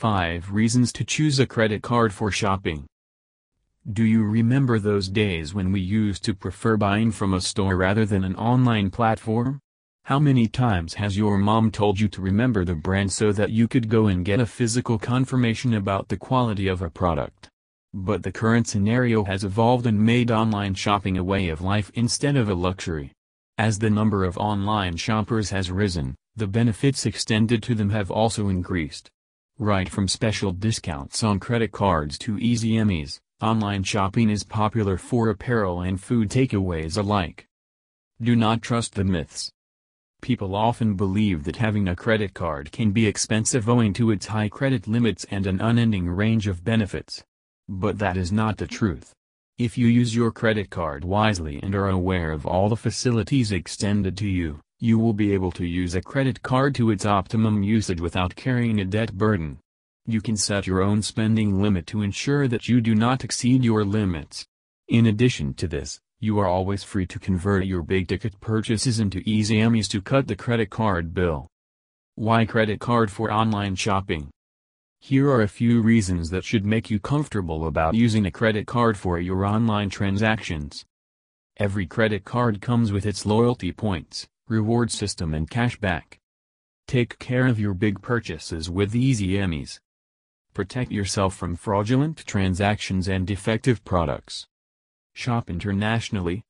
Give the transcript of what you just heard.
5 Reasons to Choose a Credit Card for Shopping Do you remember those days when we used to prefer buying from a store rather than an online platform? How many times has your mom told you to remember the brand so that you could go and get a physical confirmation about the quality of a product? But the current scenario has evolved and made online shopping a way of life instead of a luxury. As the number of online shoppers has risen, the benefits extended to them have also increased. Right from special discounts on credit cards to easy EMIs, online shopping is popular for apparel and food takeaways alike. Do not trust the myths. People often believe that having a credit card can be expensive owing to its high credit limits and an unending range of benefits. But that is not the truth. If you use your credit card wisely and are aware of all the facilities extended to you, you will be able to use a credit card to its optimum usage without carrying a debt burden. You can set your own spending limit to ensure that you do not exceed your limits. In addition to this, you are always free to convert your big-ticket purchases into easy EMIs to cut the credit card bill. Why credit card for online shopping? Here are a few reasons that should make you comfortable about using a credit card for your online transactions. Every credit card comes with its loyalty points, reward system and cashback. Take care of your big purchases with Easy EMIs. Protect yourself from fraudulent transactions and defective products. Shop internationally,